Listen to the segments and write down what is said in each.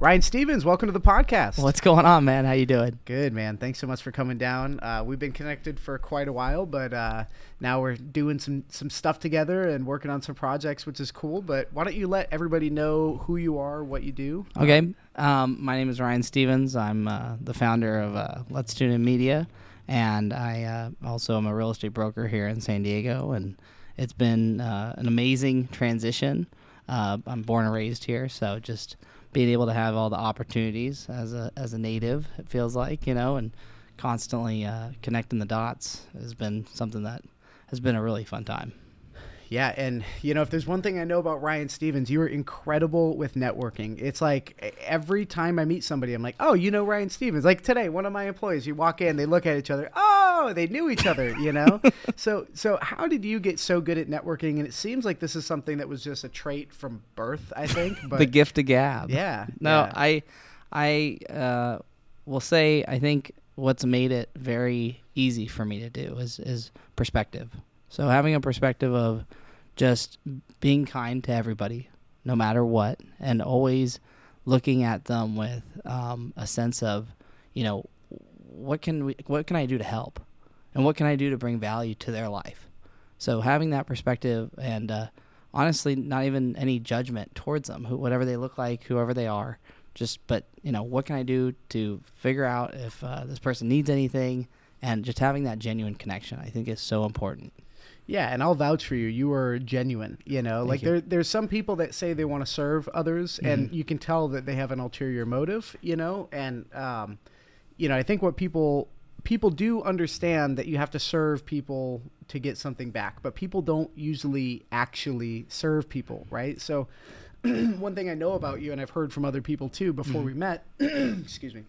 Ryan Stephens, welcome to the podcast. What's going on, man? How you doing? Good, man. Thanks so much for coming down. Uh, we've been connected for quite a while, but uh, now we're doing some some stuff together and working on some projects, which is cool. But why don't you let everybody know who you are, what you do? Okay. Um, my name is Ryan Stephens. I'm uh, the founder of uh, Let's Tune In Media, and I uh, also am a real estate broker here in San Diego. And it's been uh, an amazing transition. I'm born and raised here, so just being able to have all the opportunities as a as a native, it feels like you know, and constantly uh, connecting the dots has been something that has been a really fun time. Yeah, and you know, if there's one thing I know about Ryan Stephens, you are incredible with networking. It's like every time I meet somebody, I'm like, "Oh, you know Ryan Stephens." Like today, one of my employees, you walk in, they look at each other, "Oh, they knew each other," you know? so so how did you get so good at networking? And it seems like this is something that was just a trait from birth, I think, but the gift of gab. Yeah. No, yeah. I I uh, will say I think what's made it very easy for me to do is is perspective. So having a perspective of just being kind to everybody, no matter what, and always looking at them with um, a sense of, you know, what can we, what can I do to help, and what can I do to bring value to their life. So having that perspective and uh, honestly, not even any judgment towards them, who, whatever they look like, whoever they are, just but you know, what can I do to figure out if uh, this person needs anything, and just having that genuine connection, I think is so important. Yeah, and I'll vouch for you. You are genuine. You know, Thank like you. there, there's some people that say they want to serve others, Mm-hmm. and you can tell that they have an ulterior motive. You know, and um, you know, I think what people people do understand that you have to serve people to get something back, but people don't usually actually serve people, right? So, one thing I know about you, and I've heard from other people too before we met, excuse me,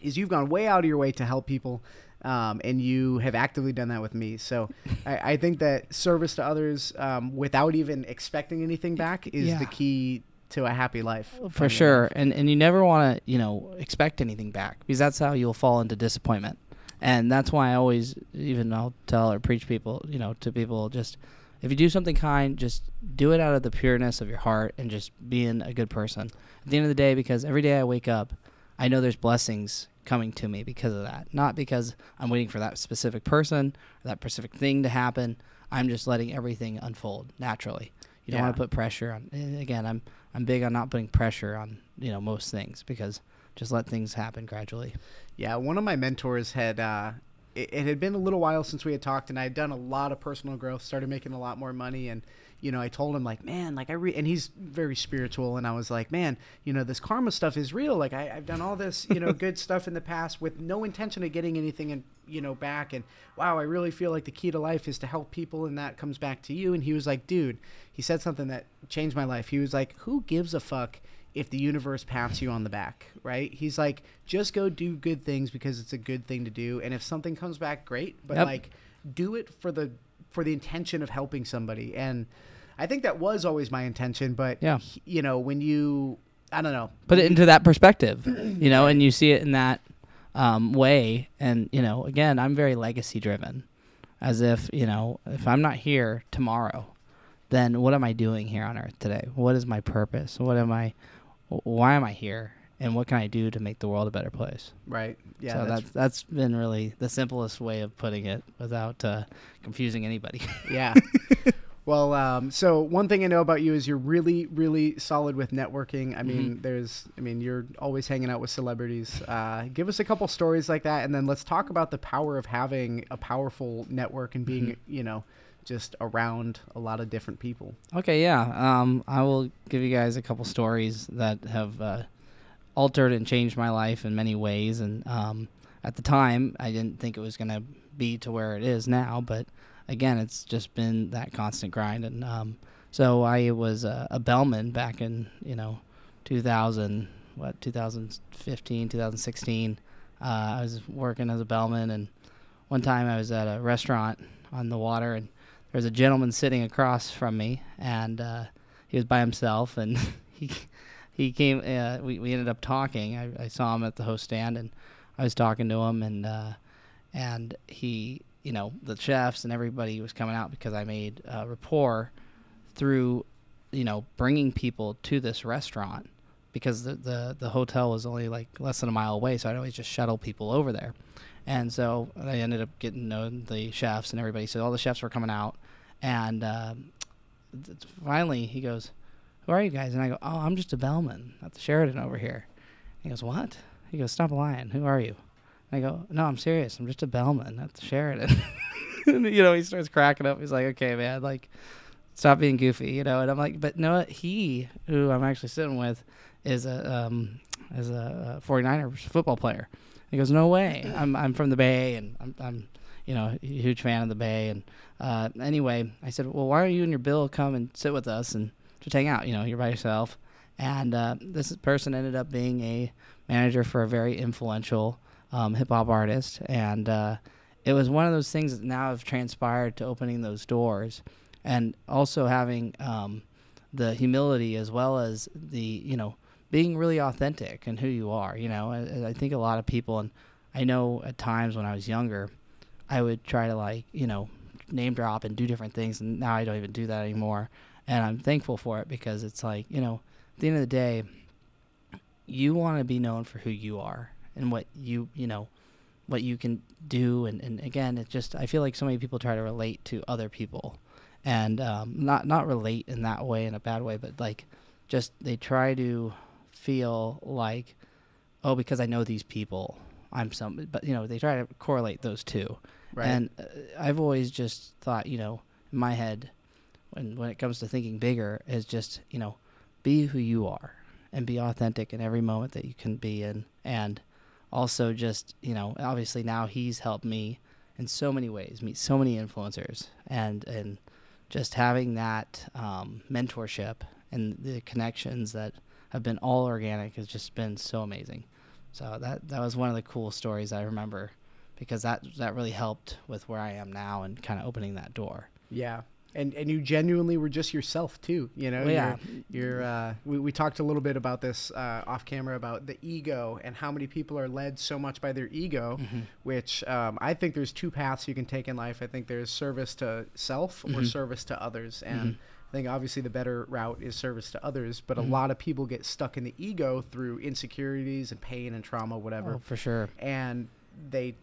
is you've gone way out of your way to help people. Um, and you have actively done that with me. So I, I think that service to others um, without even expecting anything back is Yeah. the key to a happy life. for sure life. and and you never want to you know expect anything back because that's how you'll fall into disappointment and that's why i always even i'll tell or preach people you know to people just if you do something kind just do it out of the pureness of your heart and just being a good person at the end of the day because every day i wake up i know there's blessings coming to me because of that not because i'm waiting for that specific person or that specific thing to happen i'm just letting everything unfold naturally you don't Yeah. want to put pressure on again i'm i'm big on not putting pressure on you know most things because just let things happen gradually Yeah, one of my mentors had. Uh, it, it had been a little while since we had talked, and I had done a lot of personal growth, started making a lot more money, and you know, I told him like, man, like I re-, and he's very spiritual, and I was like, man, you know, this karma stuff is real. Like I, I've done all this, you know, good stuff in the past with no intention of getting anything, in, you know, back, and wow, I really feel like the key to life is to help people, and that comes back to you. And he was like, dude, he said something that changed my life. He was like, who gives a fuck? if the universe pats you on the back, right? He's like, just go do good things because it's a good thing to do, and if something comes back, great. But Yep. like, do it for the for the intention of helping somebody, and I think that was always my intention. But Yeah. you know, when you, I don't know, put it into that perspective you know and you see it in that um, way. And you know again i'm very legacy driven as if you know if i'm not here tomorrow then what am i doing here on earth today? What is my purpose? What am i why am i here and what can i do to make the world a better place right? Yeah, so that's, that's that's been really the simplest way of putting it without uh, confusing anybody yeah. Well, um, so one thing I know about you is you're really, really solid with networking. I mean, Mhm. there's, I mean, you're always hanging out with celebrities. Uh, give us a couple stories like that, and then let's talk about the power of having a powerful network and being, Mhm. you know, just around a lot of different people. Okay, yeah. Um, I will give you guys a couple stories that have uh, altered and changed my life in many ways. And um, at the time, I didn't think it was going to be to where it is now. But again, it's just been that constant grind. And um, so I was uh, a bellman back in you know 2000, what 2015, 2016. Uh, I was working as a bellman, and one time I was at a restaurant on the water, and there was a gentleman sitting across from me, and uh, he was by himself, and he he came. Uh, we we ended up talking. I, I saw him at the host stand, and I was talking to him, and uh, and he, you know, the chefs and everybody was coming out because I made uh, rapport through, you know, bringing people to this restaurant because the, the the hotel was only like less than a mile away, so I'd always just shuttle people over there. And so I ended up getting to know the chefs and everybody. So all the chefs were coming out, and um, finally he goes, "Who are you guys?" And I go, "Oh, I'm just a bellman at the Sheraton over here." He goes, "What?" He goes, "Stop lying. Who are you?" And I go, "No, I'm serious. I'm just a bellman at the Sheraton. and, you know, he starts cracking up. He's like, "Okay, man, like." Stop being goofy, you know. And I'm like, but no, he who I'm actually sitting with is a um, is a, a 49ers football player. He goes, no way. I'm I'm from the Bay, and I'm I'm you know a huge fan of the Bay. And uh, anyway, I said, well, why don't you and your Bill come and sit with us and just hang out? You know, you're by yourself. And uh, this person ended up being a manager for a very influential um, hip hop artist, and uh, it was one of those things that now have transpired to opening those doors, and also having um, the humility as well as the you know being really authentic and who you are. You know, I, I think a lot of people, and I know at times when I was younger, I would try to like you know name drop and do different things, and now I don't even do that anymore. And I'm thankful for it because it's like you know, at the end of the day, you want to be known for who you are and what you you know what you can do and, and again it's just i feel like so many people try to relate to other people and um, not not relate in that way in a bad way but like just they try to feel like oh because i know these people i'm some but you know they try to correlate those two Right. and uh, i've always just thought you know in my head when when it comes to thinking bigger is just you know be who you are and be authentic in every moment that you can be in. And also just you know obviously now he's helped me in so many ways meet so many influencers and and just having that um, mentorship and the connections that have been all organic has just been so amazing. So that that was one of the cool stories i remember because that that really helped with where i am now and kind of opening that door. Yeah. And and you genuinely were just yourself too, you know. Well, yeah. You're, you're uh, we we talked a little bit about this uh, off camera about the ego and how many people are led so much by their ego, Mm-hmm. which um, I think there's two paths you can take in life. I think there's service to self or Mhm. service to others, and Mhm. I think obviously the better route is service to others. But a lot of people get stuck in the ego through insecurities and pain and trauma, whatever oh, for sure and they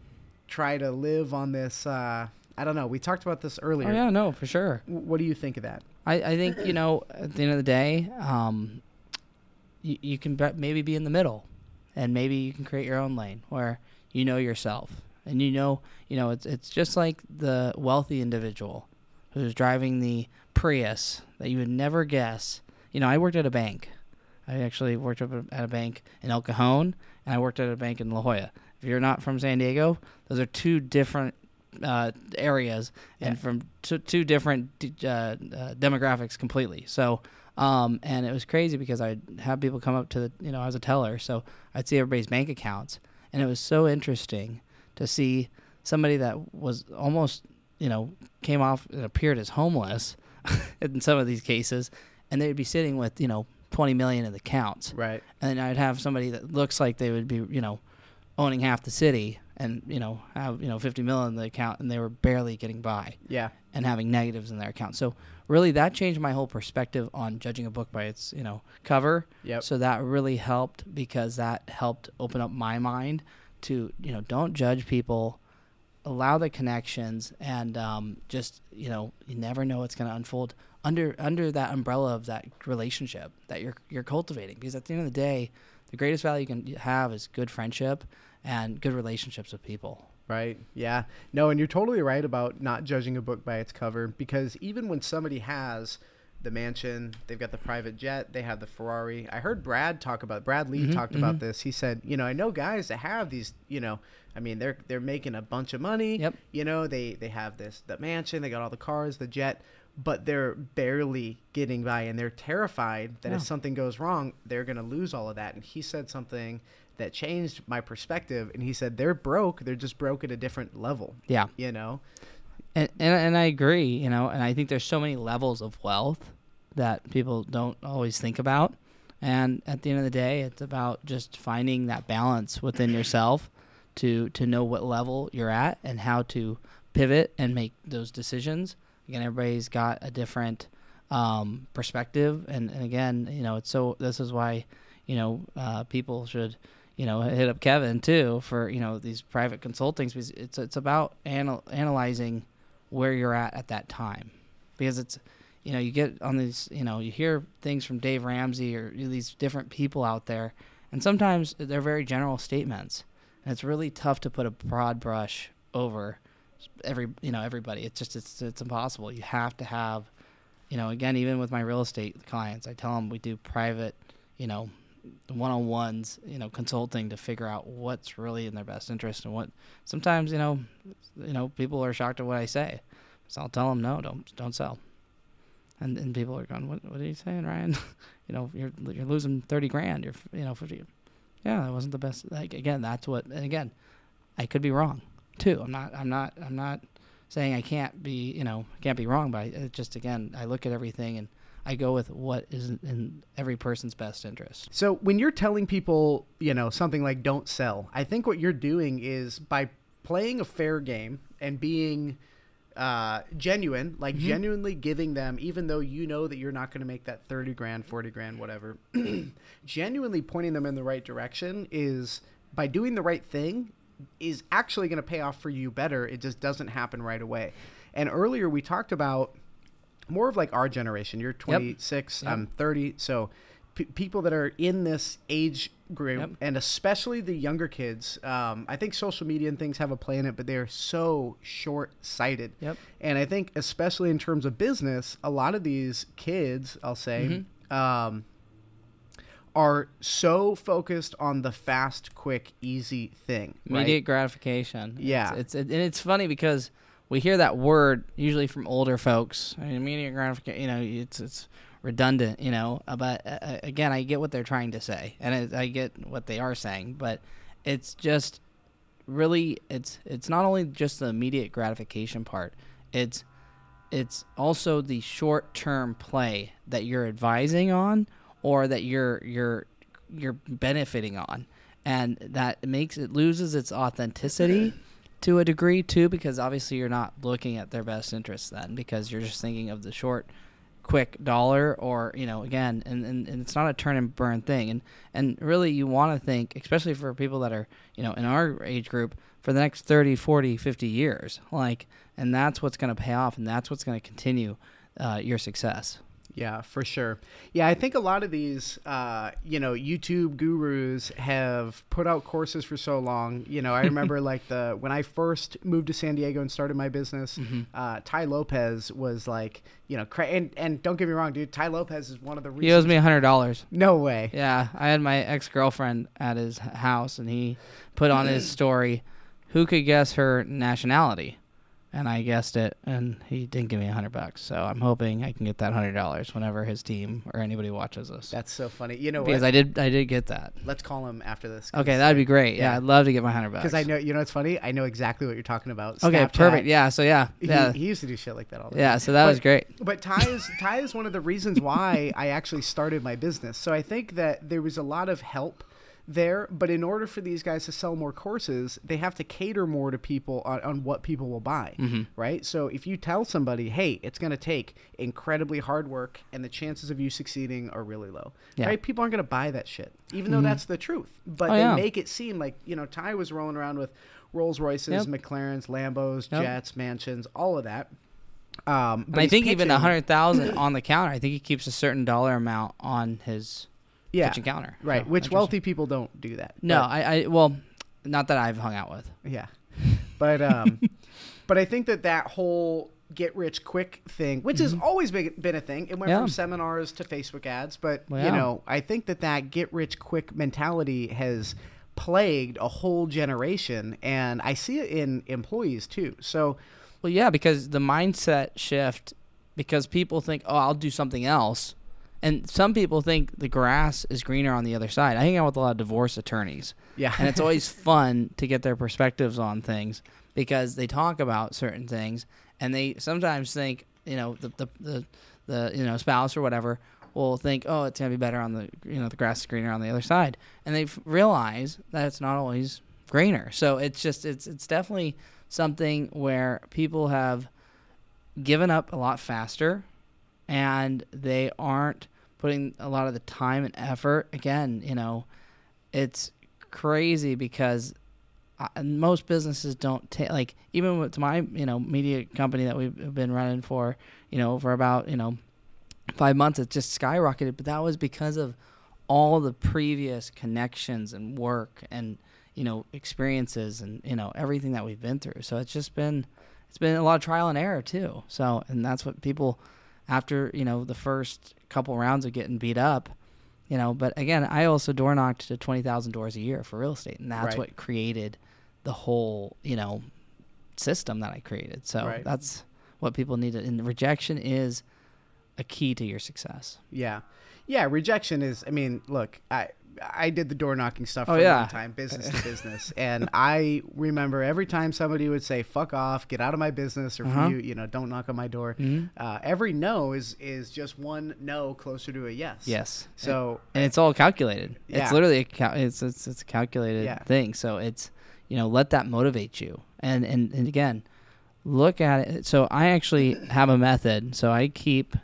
try to live on this. Uh, I don't know. We talked about this earlier. oh yeah no for sure W- What do you think of that? I, I think you know at the end of the day, um, you, you can be, maybe be in the middle, and maybe you can create your own lane where you know yourself, and you know you know it's it's just like the wealthy individual who's driving the Prius that you would never guess. You know, I worked at a bank. I actually worked at a bank in El Cajon, and I worked at a bank in La Jolla. If you're not from San Diego, those are two different uh, areas and from two, two different d- uh, uh, demographics completely. So, um, and it was crazy because I'd have people come up to the, you know, I was a teller, so I'd see everybody's bank accounts, and it was so interesting to see somebody that was almost, you know, came off and appeared as homeless in some of these cases, and they'd be sitting with, you know, 20 million in the accounts. Right. and I'd have somebody that looks like they would be, you know, owning half the city and, you know, have, you know, 50 million in the account and they were barely getting by Yeah. and having negatives in their account. So really that changed my whole perspective on judging a book by its, you know, cover. Yep. So that really helped because that helped open up my mind to, you know, don't judge people, allow the connections and um, just, you know, you never know what's going to unfold under under that umbrella of that relationship that you're you're cultivating because at the end of the day, the greatest value you can have is good friendship and good relationships with people. Right. Yeah. No, and you're totally right about not judging a book by its cover because even when somebody has the mansion, they've got the private jet, they have the Ferrari. I heard Brad talk about Brad Lee Mhm, talked about mhm. this. He said, you know, I know guys that have these, you know, I mean, they're they're making a bunch of money. Yep. You know, they they have this the mansion, they got all the cars, the jet, but they're barely getting by and they're terrified that if something goes wrong, they're going to lose all of that. And he said something that changed my perspective and he said they're broke, they're just broke at a different level, Yeah. you know. And, and and I agree, you know, and I think there's so many levels of wealth that people don't always think about. And at the end of the day, it's about just finding that balance within yourself to to know what level you're at and how to pivot and make those decisions. Again, everybody's got a different um, perspective, and, and again, you know, it's so. This is why, you know, uh, people should, you know, hit up Kevin too for you know these private consultings it's it's about anal- analyzing where you're at at that time. Because it's you know you get on these you know you hear things from Dave Ramsey or these different people out there and sometimes they're very general statements. And it's really tough to put a broad brush over every you know everybody. It's just it's it's impossible. You have to have you know again even with my real estate clients I tell them we do private you know one-on-ones you know consulting to figure out what's really in their best interest and what sometimes you know you know people are shocked at what I say. So I'll tell them no don't don't sell. And and people are going what what are you saying Ryan? You know you're you're losing 30 grand you're you know 50 yeah that wasn't the best like again that's what and again I could be wrong too. I'm not I'm not I'm not saying I can't be you know can't be wrong but it just again I look at everything and I go with what is in every person's best interest. So when you're telling people, you know, something like don't sell, I think what you're doing is by playing a fair game and being uh, genuine, like Mm-hmm. genuinely giving them, even though you know that you're not going to make that 30 grand, 40 grand, whatever, genuinely pointing them in the right direction is by doing the right thing is actually going to pay off for you better. It just doesn't happen right away. And earlier we talked about more of like our generation. You're 26, Yep. I'm 30. So p- people that are in this age group, Yep. and especially the younger kids, um, I think social media and things have a play in it, but they are so short sighted. Yep. And I think, especially in terms of business, a lot of these kids, I'll say, Mm-hmm. um, are so focused on the fast, quick, easy thing. right? Immediate gratification. Yeah. It's, it's and it's funny because we hear that word usually from older folks. I mean, immediate gratification. You know, it's it's redundant. You know, uh, but uh, again, I get what they're trying to say, and it, I get what they are saying, but it's just really it's it's not only just the immediate gratification part. It's it's also the short term play that you're advising on or that you're you're you're benefiting on and that makes it loses its authenticity to a degree too because obviously you're not looking at their best interests then because you're just thinking of the short quick dollar or you know again and, and, and it's not a turn and burn thing. And and really you want to think especially for people that are you know in our age group for the next 30 40 50 years like and that's what's going to pay off and that's what's going to continue uh, your success Yeah, for sure. Yeah, I think a lot of these, uh, you know, YouTube gurus have put out courses for so long. You know, I remember like the when I first moved to San Diego and started my business, uh, Tai Lopez was like, you know, cra- and and don't get me wrong, dude, Tai Lopez is one of the reasons. he owes me a hundred dollars no way. Yeah, I had my ex girlfriend at his house, and he put on his story, "Who could guess her nationality?" And I guessed it, and he didn't give me a hundred bucks. So I'm hoping I can get that hundred dollars whenever his team or anybody watches us. That's so funny. You know because what? I did, I did get that. Let's call him after this. Okay, that'd be great. Yeah, yeah. I'd love to get my hundred bucks. Because I know, you know, it's funny. I know exactly what you're talking about. Okay, Snapchat. perfect. Yeah, so yeah, He, yeah, he used to do shit like that all the time. yeah. So that But- was great. But Tai is Tai is one of the reasons why I actually started my business. So I think that there was a lot of help there, but in order for these guys to sell more courses, they have to cater more to people on, on what people will buy, Mm-hmm. right? So if you tell somebody, "Hey, it's going to take incredibly hard work and the chances of you succeeding are really low." Yeah. Right? People aren't going to buy that shit, even though that's the truth. But Oh, they yeah. make it seem like, you know, Tai was rolling around with Rolls Royces, Yep. McLarens, Lambos, Yep. Jets, mansions, all of that. Um, but And I think even a hundred thousand on the counter. I think he keeps a certain dollar amount on his yeah, kitchen counter. right. So, Which wealthy people don't do that. No, But- I, I well, not that I've hung out with. yeah, but um, but I think that that whole get rich quick thing, which has always been, been a thing, it went Mm-hmm. Yeah. from seminars to Facebook ads. But Well, you know, I think that that get rich quick mentality has plagued a whole generation, and I see it in employees too. So Well, yeah, because the mindset shift, because people think, oh, I'll do something else. And some people think the grass is greener on the other side. I hang out with a lot of divorce attorneys, yeah, and it's always fun to get their perspectives on things because they talk about certain things, and they sometimes think, you know, the the the, the you know spouse or whatever will think, oh, it's gonna be better on the you know the grass is greener on the other side, and they realize that it's not always greener. So it's just it's it's definitely something where people have given up a lot faster and they aren't putting a lot of the time and effort. Again, you know, it's crazy because I, most businesses don't take like even with my you know media company that we've been running for you know for about you know five months it just skyrocketed but that was because of all the previous connections and work and you know experiences and you know everything that we've been through so it's just been it's been a lot of trial and error too so and that's what people after you know the first couple rounds of getting beat up you know but again i also door knocked to 20000 doors a year for real estate and that's Right. what created the whole you know system that i created so Right. that's what people need to and rejection is a key to your success Yeah, yeah. Rejection is. I mean, look, I I did the door knocking stuff Oh, for a long time, business to business, and I remember every time somebody would say "fuck off," "get out of my business," or Uh-huh. you, you know, don't knock on my door. Mhm. Uh, every no is is just one no closer to a yes. yes So and it's all calculated. Yeah. It's literally a cal- it's, it's it's a calculated Yeah. thing. So it's you know let that motivate you. And and and again, look at it. So I actually have a method. So I keep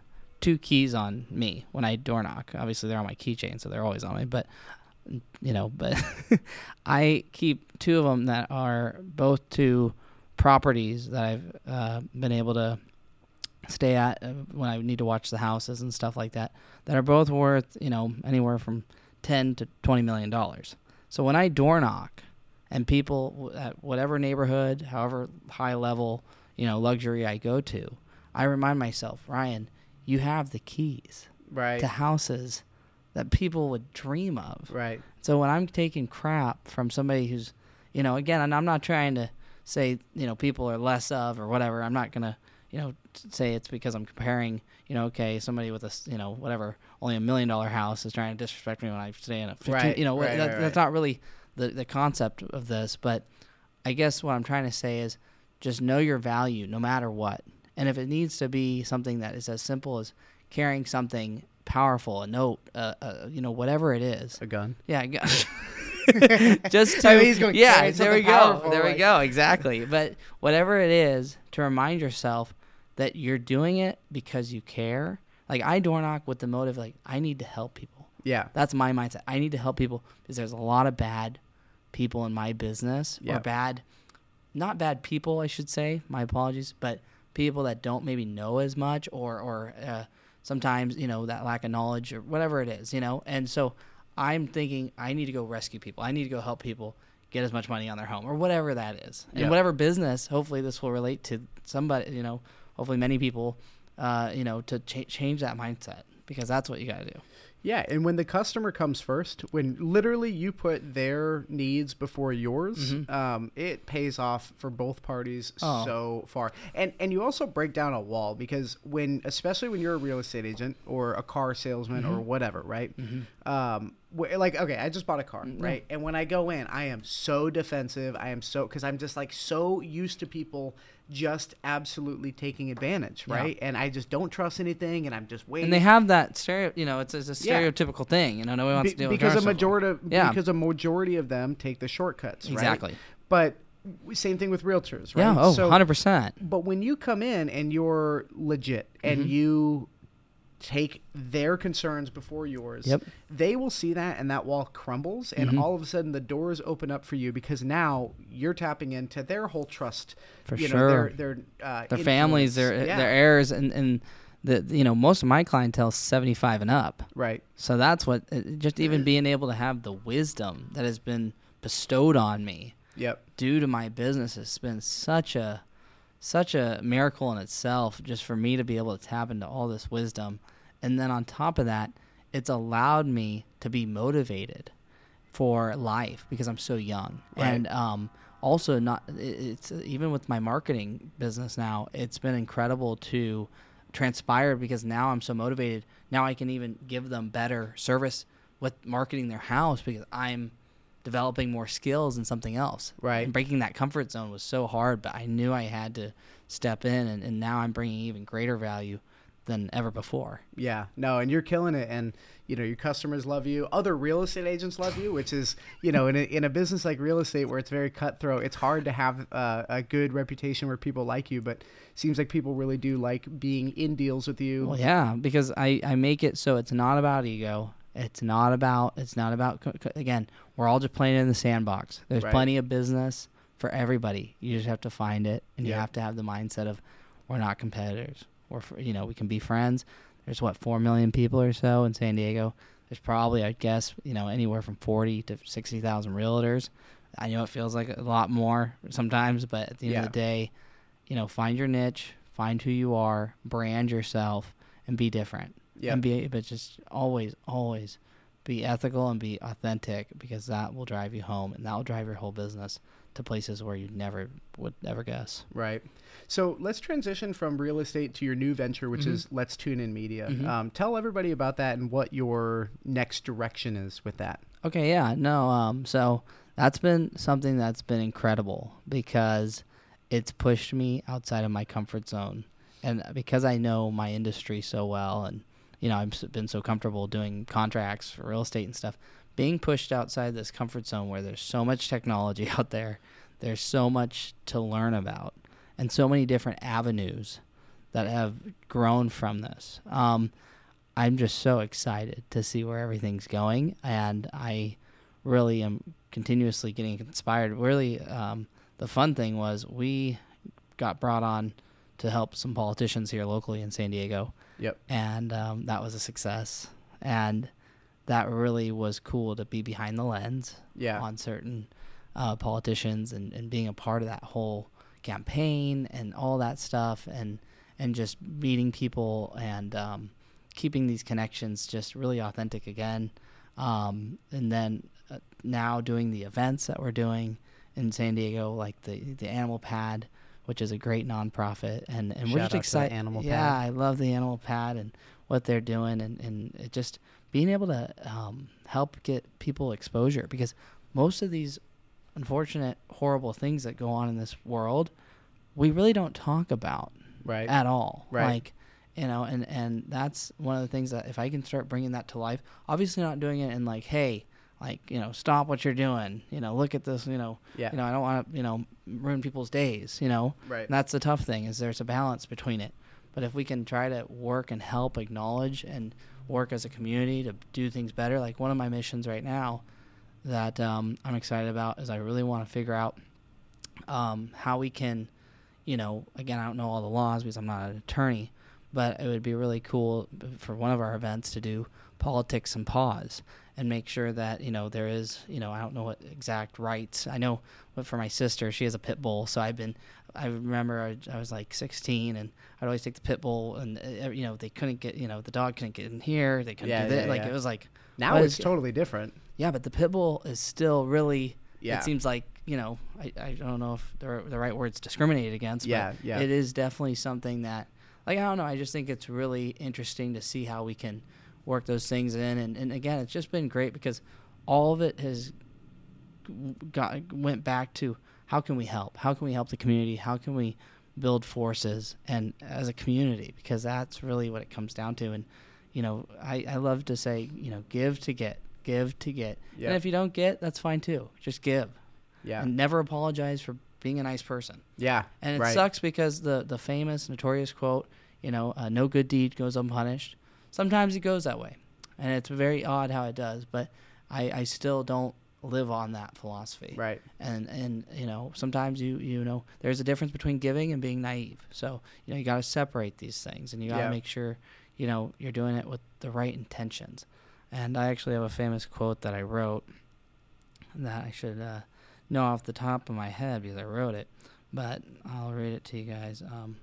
two keys on me when I door knock. Obviously they're on my keychain, so they're always on me. But you know, but I keep two of them that are both to properties that I've uh, been able to stay at uh, when I need to watch the houses and stuff like that. That are both worth you know anywhere from ten to twenty million dollars. So when I door knock, and people at whatever neighborhood, however high level you know luxury I go to, I remind myself, Ryan, you have the keys right, to houses that people would dream of. right, So when I'm taking crap from somebody who's, you know, again, and I'm not trying to say, you know, people are less of or whatever. I'm not gonna, you know, say it's because I'm comparing, you know, okay, somebody with a, you know, whatever, only a million dollar house is trying to disrespect me when I stay in a 15, Right, you know, right, that, right, that's not really the the concept of this. But I guess what I'm trying to say is just know your value no matter what. And if it needs to be something that is as simple as carrying something powerful, a note, uh, uh, you know, whatever it is, a gun. yeah, I got- just to I mean, yeah. There we go. powerful," There we go. Exactly. But whatever it is, to remind yourself that you're doing it because you care. Like I door knock with the motive, like I need to help people. Yeah, That's my mindset. I need to help people because there's a lot of bad people in my business or bad, not bad people, I should say. My apologies, but people that don't maybe know as much or or uh, sometimes you know that lack of knowledge or whatever it is, you know. And so I'm thinking I need to go rescue people. I need to go help people get as much money on their home or whatever that is. And Yeah. whatever business, hopefully this will relate to somebody, you know, hopefully many people, uh, you know, to cha- change that mindset because that's what you got to do. Yeah, and when the customer comes first, when literally you put their needs before yours, um, it pays off for both parties Mm-hmm. Oh. so far. And and you also break down a wall because when, especially when you're a real estate agent or a car salesman Mm-hmm. or whatever, right? Um, wh- like okay, I just bought a car, Mm, right? And when I go in, I am so defensive. I am so because I'm just like so used to people just absolutely taking advantage, Yeah. right? And I just don't trust anything, and I'm just waiting. And they have that stereo, you know, it's, it's a Yeah. stereotypical thing. You know, nobody wants Be- to deal because with a majority of, Yeah. because a majority of them take the shortcuts, right? Exactly. But same thing with realtors, right? Yeah. Oh, So- 100%. But when you come in and you're legit and Mm-hmm. you take their concerns before yours, Yep. they will see that and that wall crumbles and Mhm. all of a sudden the doors open up for you because now you're tapping into their whole trust For you know, sure. their their, uh, Their families, their yeah, their heirs, and, and the, you know, most of my clientele is 75 and up. right So that's what, uh, just even being able to have the wisdom that has been bestowed on me yep due to my business has been such a such a miracle in itself just for me to be able to tap into all this wisdom. And then on top of that it's allowed me to be motivated for life because I'm so young. Right. and um also not it's even with my marketing business now it's been incredible to transpire because now I'm so motivated. Now I can even give them better service with marketing their house because I'm developing more skills in something else. Right. And breaking that comfort zone was so hard, but I knew I had to step in, and, and now I'm bringing even greater value than ever before. Yeah, no, and you're killing it, and you know your customers love you. Other real estate agents love you, which is you know in a, in a business like real estate where it's very cutthroat, it's hard to have uh, a good reputation where people like you. But seems like people really do like being in deals with you. Well, yeah, because I I make it so it's not about ego. It's not about. It's not about. Again, we're all just playing in the sandbox. There's Right. plenty of business for everybody. You just have to find it, and you have to have the mindset of, we're not competitors. We're you know we can be friends. There's what four million people or so in San Diego. There's probably I'd guess you know anywhere from forty to sixty thousand realtors. I know it feels like a lot more sometimes, but at the end Yeah. of the day, you know, find your niche, find who you are, brand yourself, and be different Yeah, and be but just always always be ethical and be authentic because that will drive you home and that will drive your whole business to places where you never would ever guess right. So let's transition from real estate to your new venture, which Mhm. is Let's Tune In Media. Mhm. Um, tell everybody about that and what your next direction is with that. okay yeah no um so that's been something that's been incredible because it's pushed me outside of my comfort zone and because i know my industry so well and you know i've been so comfortable doing contracts for real estate and stuff being pushed outside this comfort zone where there's so much technology out there there's so much to learn about and so many different avenues that have grown from this. Um, i'm just so excited to see where everything's going and i really am continuously getting inspired. Really um, the fun thing was we got brought on to help some politicians here locally in san diego Yep. and um, that was a success and that really was cool to be behind the lens Yeah. on certain uh, politicians and, and being a part of that whole campaign and all that stuff and and just meeting people and um, keeping these connections just really authentic again um, and then uh, now doing the events that we're doing in San Diego like the the Animal Pad which is a great nonprofit and and we're Shout just excited Animal yeah Pad. I love the Animal Pad and what they're doing and and it just being able to um, help get people exposure because most of these unfortunate, horrible things that go on in this world, we really don't talk about Right. at all. Right. Like, you know, and and that's one of the things that if I can start bringing that to life, obviously not doing it in like, hey, like you know, stop what you're doing. You know, look at this. You know, yeah. you know, I don't want to you know ruin people's days. You know, right. and that's the tough thing is there's a balance between it. But if we can try to work and help acknowledge and work as a community to do things better, like one of my missions right now that um, I'm excited about is I really want to figure out um, how we can, you know, again, I don't know all the laws because I'm not an attorney, but it would be really cool for one of our events to do politics and paws and make sure that you know there is you know I don't know what exact rights I know but for my sister she has a pit bull so I've been I remember I, I was like 16 and I'd always take the pit bull and uh, you know they couldn't get you know the dog couldn't get in here they couldn't Yeah, do that yeah, like yeah. it was like now it's totally different. yeah but the pit bull is still really Yeah. it seems like you know I, I don't know if the, the right words discriminated against Yeah, but yeah. it is definitely something that like I don't know I just think it's really interesting to see how we can work those things in. And, and again it's just been great because all of it has got went back to how can we help? How can we help the community? How can we build forces and as a community? Because that's really what it comes down to. And you know I, I love to say you know give to get give to get. Yeah. and if you don't get that's fine too. Just give. Yeah. and never apologize for being a nice person. Yeah. and it right. sucks because the the famous notorious quote you know uh, no good deed goes unpunished sometimes it goes that way and it's very odd how it does but i i still don't live on that philosophy Right. and and you know sometimes you you know there's a difference between giving and being naive so you know you got to separate these things and you got to Yeah. make sure you know you're doing it with the right intentions and i actually have a famous quote that i wrote that i should uh, know off the top of my head because i wrote it but i'll read it to you guys um,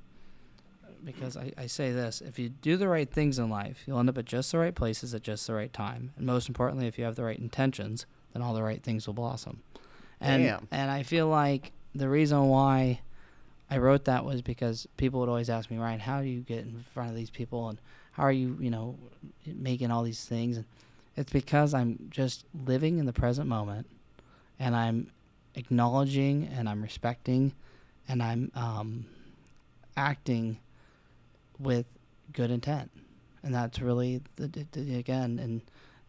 because I, I say this if you do the right things in life you'll end up at just the right places at just the right time. And most importantly if you have the right intentions then all the right things will blossom. And Damn. and i feel like the reason why i wrote that was because people would always ask me ryan how do you get in front of these people? And how are you you know making all these things? And it's because i'm just living in the present moment and i'm acknowledging and i'm respecting and i'm um, acting with good intent, and that's really the, the, again, and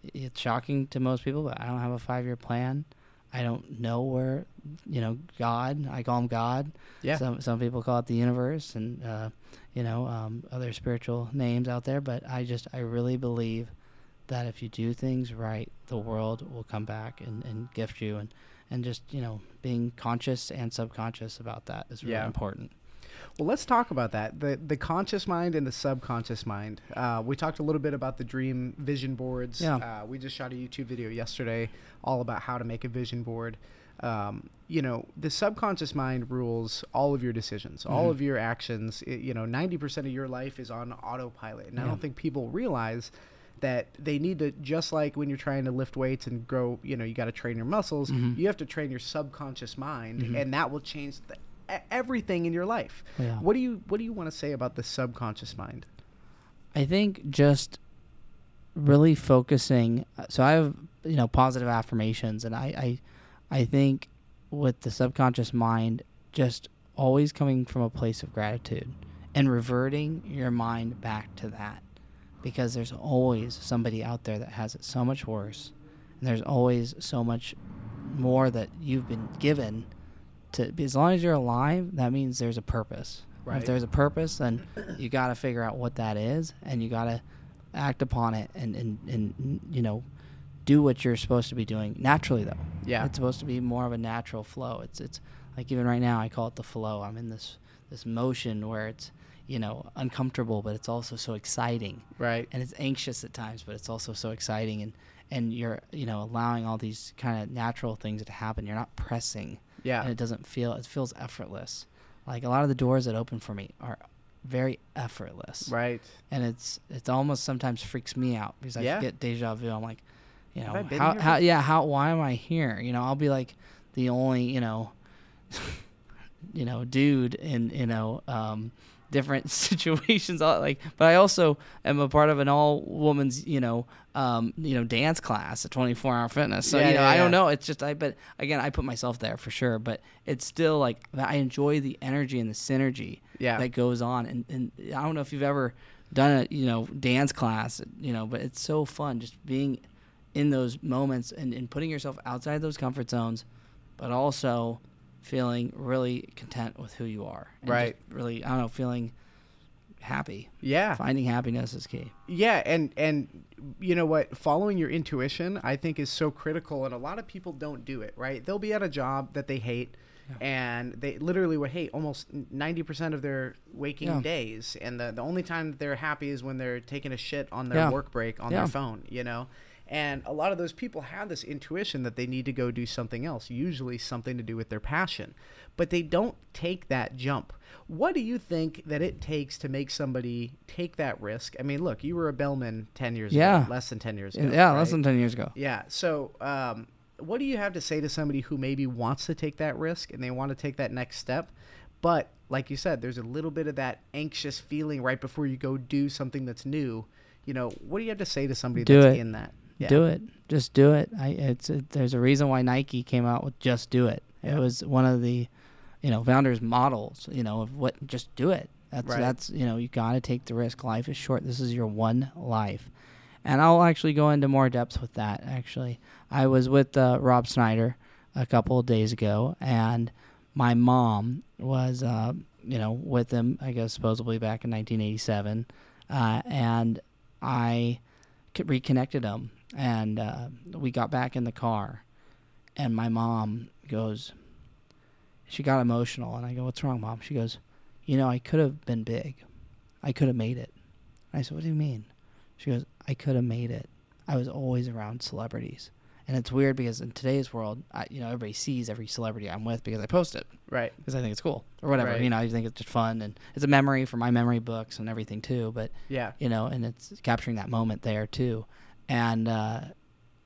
it's shocking to most people, but I don't have a five year plan. I don't know where, you know, God. I call him God. Yeah. Some some people call it the universe, and uh, you know, um, other spiritual names out there. But I just, I really believe that if you do things right, the world will come back and, and gift you, and and just you know, being conscious and subconscious about that is really Yeah. important. Well, let's talk about that the the conscious mind and the subconscious mind. Uh, we talked a little bit about the dream vision boards. Yeah. Uh, we just shot a YouTube video yesterday all about how to make a vision board. Um, you know, the subconscious mind rules all of your decisions, all Mhm. of your actions. It, you know, ninety percent of your life is on autopilot, and I don't think people realize that they need to just like when you're trying to lift weights and grow you know you got to train your muscles Mhm. you have to train your subconscious mind Mhm. and that will change the, everything in your life Yeah. what do you What do you want to say about the subconscious mind? I think just really focusing. Uh, so I have you know positive affirmations, and I I, I think with the subconscious mind, just always coming from a place of gratitude and reverting your mind back to that, because there's always somebody out there that has it so much worse, and there's always so much more that you've been given. To as long as you're alive, that means there's a purpose. Right. If there's a purpose, then you got to figure out what that is, and you got to act upon it, and, and and you know, do what you're supposed to be doing naturally. Though, Yeah. it's supposed to be more of a natural flow. It's it's like even right now, I call it the flow. I'm in this this motion where it's you know uncomfortable, but it's also so exciting, Right. and it's anxious at times, but it's also so exciting, and and you're you know allowing all these kind of natural things to happen. You're not pressing Yeah. and it doesn't feel it feels effortless like a lot of the doors that open for me are very effortless Right. and it's it's almost sometimes freaks me out because Yeah. i get deja vu i'm like you know Have I been how, how yeah how why am i here you know i'll be like the only you know you know dude in you know um different situations like but i also am a part of an all woman's you know um you know dance class at 24 hour fitness. So Yeah, you know yeah, i don't know. It's just i but again i put myself there for sure but it's still like i enjoy the energy and the synergy Yeah. that goes on. And, and i don't know if you've ever done a you know dance class you know but it's so fun just being in those moments and, and putting yourself outside those comfort zones but also feeling really content with who you are and Right. really i don't know feeling happy yeah. finding happiness is key Yeah, and and you know what? Following your intuition, I think, is so critical, and a lot of people don't do it. Right? They'll be at a job that they hate, and they literally would hate almost ninety percent of their waking Yeah. days, and the the only time that they're happy is when they're taking a shit on their Yeah. work break on Yeah. their phone. You know. And a lot of those people have this intuition that they need to go do something else, usually something to do with their passion, but they don't take that jump. What do you think that it takes to make somebody take that risk? I mean, look, you were a bellman 10 years Yeah. ago, less than 10 years ago. yeah right? less than 10 years ago Yeah. So, um, what do you have to say to somebody who maybe wants to take that risk and they want to take that next step? But, like you said, there's a little bit of that anxious feeling right before you go do something that's new. You know, what do you have to say to somebody Do that's it. in that? Yeah. do it. Just do it. I it's it, there's a reason why nike came out with just do it. Yeah. it was one of the you know founders models you know of what just do it. That's Right. that's you know you got to take the risk. Life is short. This is your one life. And i'll actually go into more depth with that actually. I was with uh, Rob Schneider a couple of days ago and my mom was uh, you know with him i guess supposedly back in 1987 uh, and I reconnected him and uh, we got back in the car and my mom goes she got emotional and i go what's wrong mom she goes you know i could have been big i could have made it i said what do you mean she goes i could have made it i was always around celebrities and it's weird because in today's world I, you know everybody sees every celebrity i'm with because i post it Right. because i think it's cool or whatever Right. you know i think it's just fun and it's a memory for my memory books and everything too but Yeah. you know, and it's capturing that moment there too. And uh,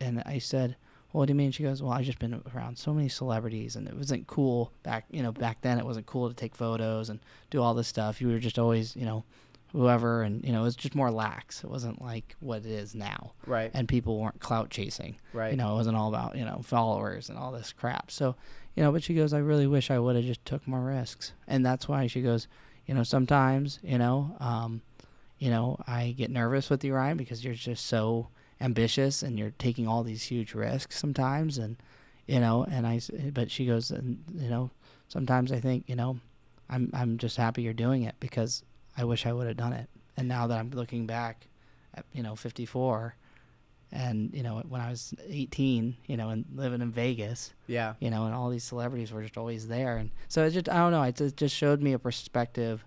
and I said, well, what do you mean? She goes, well, I've just been around so many celebrities, and it wasn't cool back, you know, back then. It wasn't cool to take photos and do all this stuff. You were just always, you know, whoever, and you know, it was just more lax. It wasn't like what it is now, Right. and people weren't clout chasing. Right. You know, it wasn't all about you know followers and all this crap. So, you know, but she goes, I really wish I would have just took more risks, and that's why she goes, you know, sometimes, you know, um, you know, I get nervous with you, Ryan, because you're just so ambitious and you're taking all these huge risks sometimes. And, you know, and I, but she goes, and, you know, sometimes I think, you know, I'm, I'm just happy you're doing it because I wish I would have done it. And now that I'm looking back at, you know, 54 and, you know, when I was 18, you know, and living in Vegas, Yeah. you know, and all these celebrities were just always there, and so it just I don't know, it just, just showed me a perspective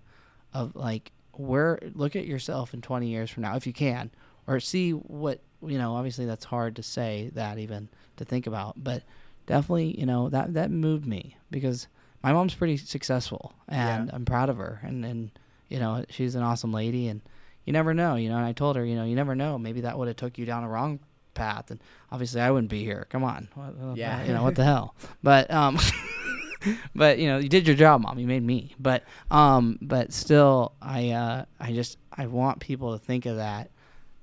of like where look at yourself in 20 years from now if you can, or see what you know. Obviously, that's hard to say that even to think about, but definitely you know that that moved me because my mom's pretty successful, and Yeah. I'm proud of her, and and you know she's an awesome lady, and you never know, you know. And I told her, you know, you never know, maybe that would have took you down a wrong path, and obviously I wouldn't be here. Come on, Yeah. you know what the hell, but um. but you know you did your job mom you made me but um but still i uh i just i want people to think of that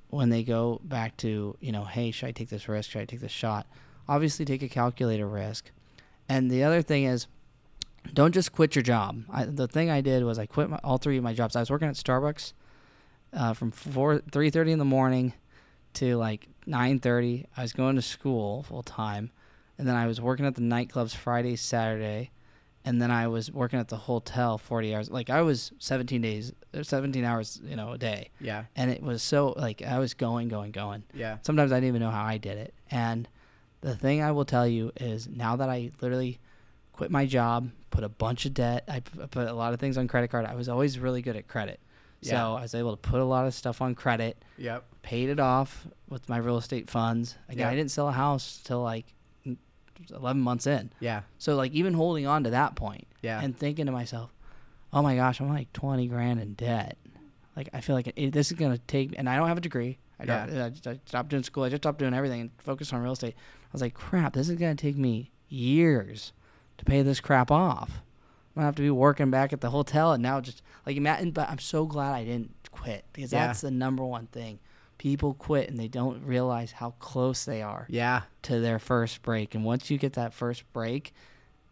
when they go back to you know hey should i take this risk? Should i take this shot? Obviously take a calculated risk. And the other thing is don't just quit your job. I, the thing i did was i quit my, all three of my jobs. I was working at starbucks uh, from 4 3.30 in the morning to like 9.30 i was going to school full time. And then I was working at the nightclubs Friday, Saturday, and then I was working at the hotel 40 hours. Like I was 17 days, uh, 17 hours, you know, a day, Yeah. and it was so like I was going, going, going. Yeah. Sometimes I didn't even know how I did it. And the thing I will tell you is now that I literally quit my job, put a bunch of debt, I put a lot of things on credit card. I was always really good at credit, so I was able to put a lot of stuff on credit Yep. paid it off with my real estate funds. Again, Yeah. I didn't sell a house till like 11 months in. Yeah. So like even holding on to that point Yeah. and thinking to myself, "Oh my gosh, I'm like 20 grand in debt." Like I feel like it, this is going to take and I don't have a degree. I, don't, I, just- I stopped doing school. I just stopped doing everything and focused on real estate. I was like, "Crap, this is going to take me years to pay this crap off." I'm going to have to be working back at the hotel and now just like imagine but I'm so glad I didn't quit because Yeah. that's the number one thing. People quit and they don't realize how close they are yeah. to their first break. And once you get that first break,